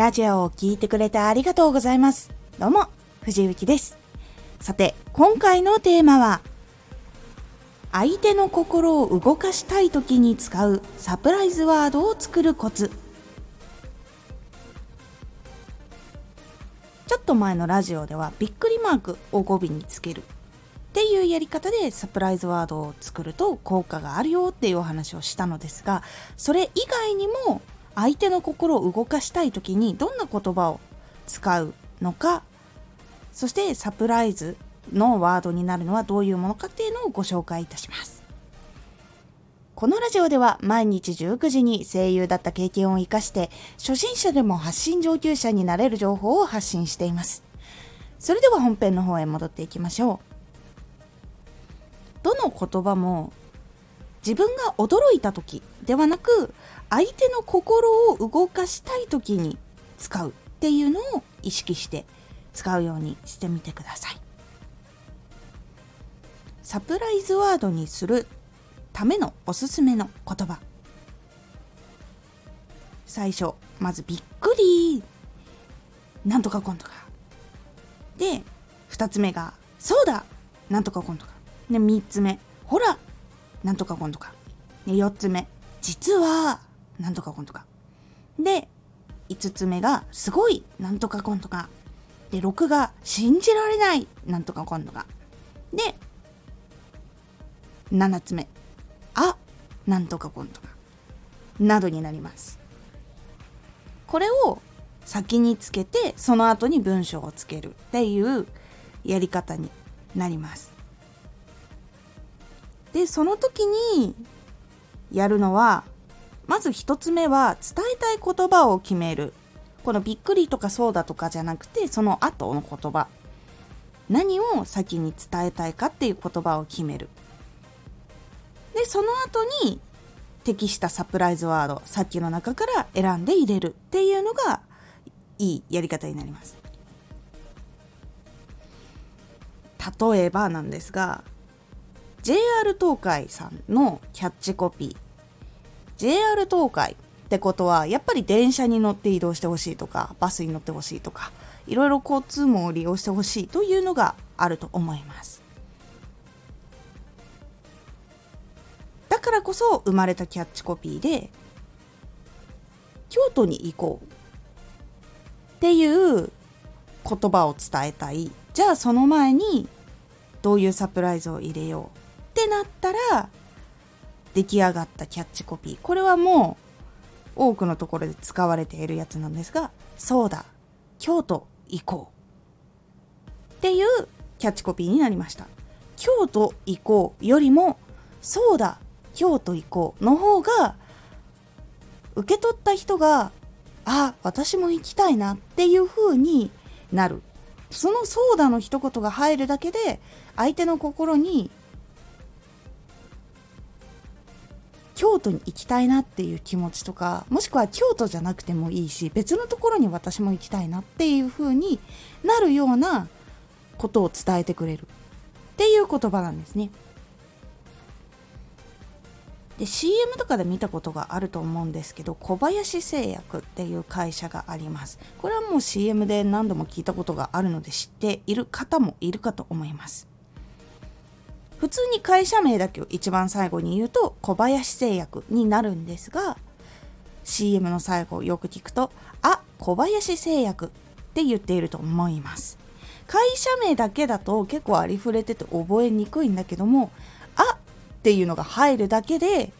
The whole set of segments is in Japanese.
ラジオを聴いてくれてありがとうございます。どうも、藤幸です。さて、今回のテーマは、相手の心を動かしたい時に使うサプライズワードを作るコツ。ちょっと前のラジオではびっくりマークを語尾につけるっていうやり方でサプライズワードを作ると効果があるよっていうお話をしたのですがそれ以外にも相手の心を動かしたい時にどんな言葉を使うのかそしてサプライズのワードになるのはどういうものかっていうのをご紹介いたします。このラジオでは毎日19時に声優だった経験を生かして初心者でも発信上級者になれる情報を発信しています。それでは本編の方へ戻っていきましょう。どの言葉も自分が驚いた時ではなく相手の心を動かしたい時に使うっていうのを意識して使うようにしてみてください。サプライズワードにするためのおすすめの言葉。最初まずびっくり。なんとかこんとか。で2つ目がそうだ。なんとかこんとか。で3つ目ほら。なんとかこんとか。で4つ目。実はなんとかこんとか。で5つ目がすごいなんとかこんとか。で6が信じられないなんとかこんとか。で7つ目。あなんとかこんとか。などになります。これを先につけてその後に文章をつけるっていうやり方になります。でその時にやるのはまず一つ目は伝えたい言葉を決める。このびっくりとかそうだとかじゃなくてその後の言葉。何を先に伝えたいかっていう言葉を決める。でその後に適したサプライズワードさっきの中から選んで入れる。っていうのがいいやり方になります。例えばなんですが JR 東海さんのキャッチコピー。JR 東海ってことはやっぱり電車に乗って移動してほしいとかバスに乗ってほしいとかいろいろ交通網を利用してほしいというのがあると思います。だからこそ生まれたキャッチコピーで京都に行こうっていう言葉を伝えたい。じゃあその前にどういうサプライズを入れようってなったら出来上がったキャッチコピー。これはもう多くのところで使われているやつなんですがそうだ。京都行こう。っていうキャッチコピーになりました。京都行こうよりもそうだ。京都行こうの方が受け取った人があ私も行きたいなっていう風になる。その「そうだ」の一言が入るだけで相手の心に京都に行きたいなっていう気持ちとかもしくは京都じゃなくてもいいし別のところに私も行きたいなっていう風になるようなことを伝えてくれる。っていう言葉なんですね。で CM とかで見たことがあると思うんですけど小林製薬っていう会社があります。これはもう CM で何度も聞いたことがあるので知っている方もいるかと思います。普通に会社名だけを一番最後に言うと小林製薬になるんですが CM の最後をよく聞くとあ小林製薬って言っていると思います。会社名だけだと結構ありふれてて覚えにくいんだけどもあっていうのが入るだけで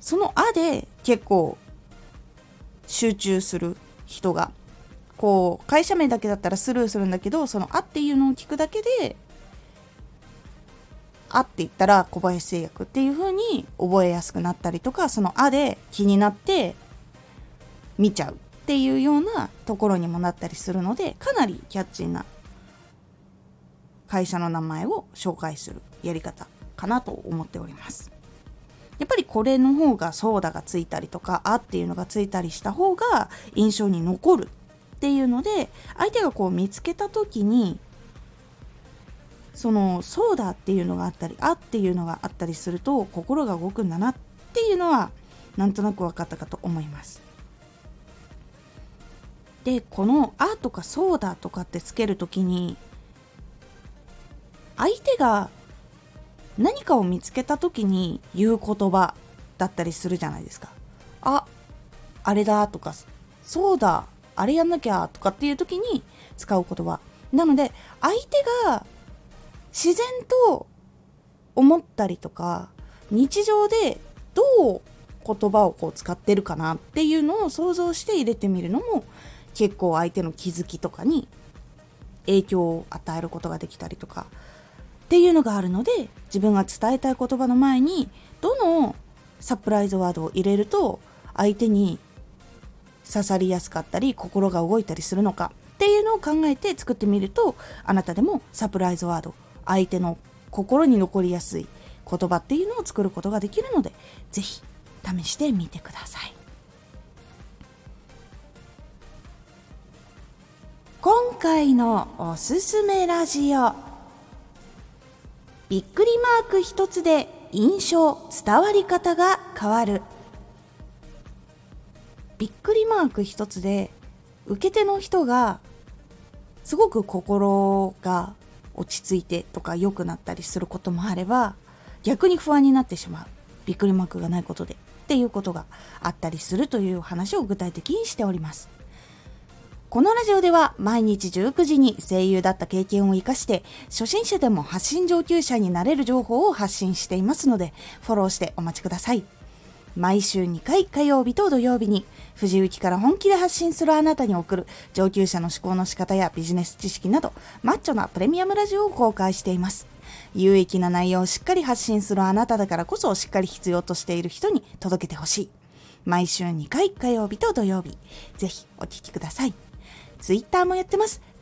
その「あ」で結構集中する人がこう会社名だけだったらスルーするんだけどその「あ」っていうのを聞くだけで「あ」って言ったら小林製薬っていう風に覚えやすくなったりとかその「あ」で気になって見ちゃうっていうようなところにもなったりするのでかなりキャッチーな会社の名前を紹介するやり方かなと思っております。やっぱりこれの方がソーダがついたりとかあっていうのがついたりした方が印象に残るっていうので相手がこう見つけた時にそのソーダっていうのがあったりあっていうのがあったりすると心が動くんだなっていうのはなんとなく分かったかと思いますでこの「あ」とか「そうだ」とかってつけるときに相手が何かを見つけた時に言う言葉だったりするじゃないですか。ああれだとかそうだあれやんなきゃとかっていう時に使う言葉なので相手が自然と思ったりとか日常でどう言葉をこう使ってるかなっていうのを想像して入れてみるのも結構相手の気づきとかに影響を与えることができたりとかっていうのがあるので自分が伝えたい言葉の前にどのサプライズワードを入れると相手に刺さりやすかったり心が動いたりするのかっていうのを考えて作ってみるとあなたでもサプライズワード相手の心に残りやすい言葉っていうのを作ることができるので是非試してみてください。今回のおすすめラジオ。びっくりマーク一つで印象伝わり方が変わる。びっくりマーク一つで受け手の人がすごく心が落ち着いてとか良くなったりすることもあれば逆に不安になってしまう。びっくりマークがないことでっていうことがあったりするという話を具体的にしております。このラジオでは毎日19時に声優だった経験を活かして初心者でも発信上級者になれる情報を発信していますのでフォローしてお待ちください。毎週2回火曜日と土曜日に藤雪から本気で発信するあなたに送る上級者の思考の仕方やビジネス知識などマッチョなプレミアムラジオを公開しています。有益な内容をしっかり発信するあなただからこそしっかり必要としている人に届けてほしい。毎週2回火曜日と土曜日。ぜひお聴きください。ツイッターもやってます。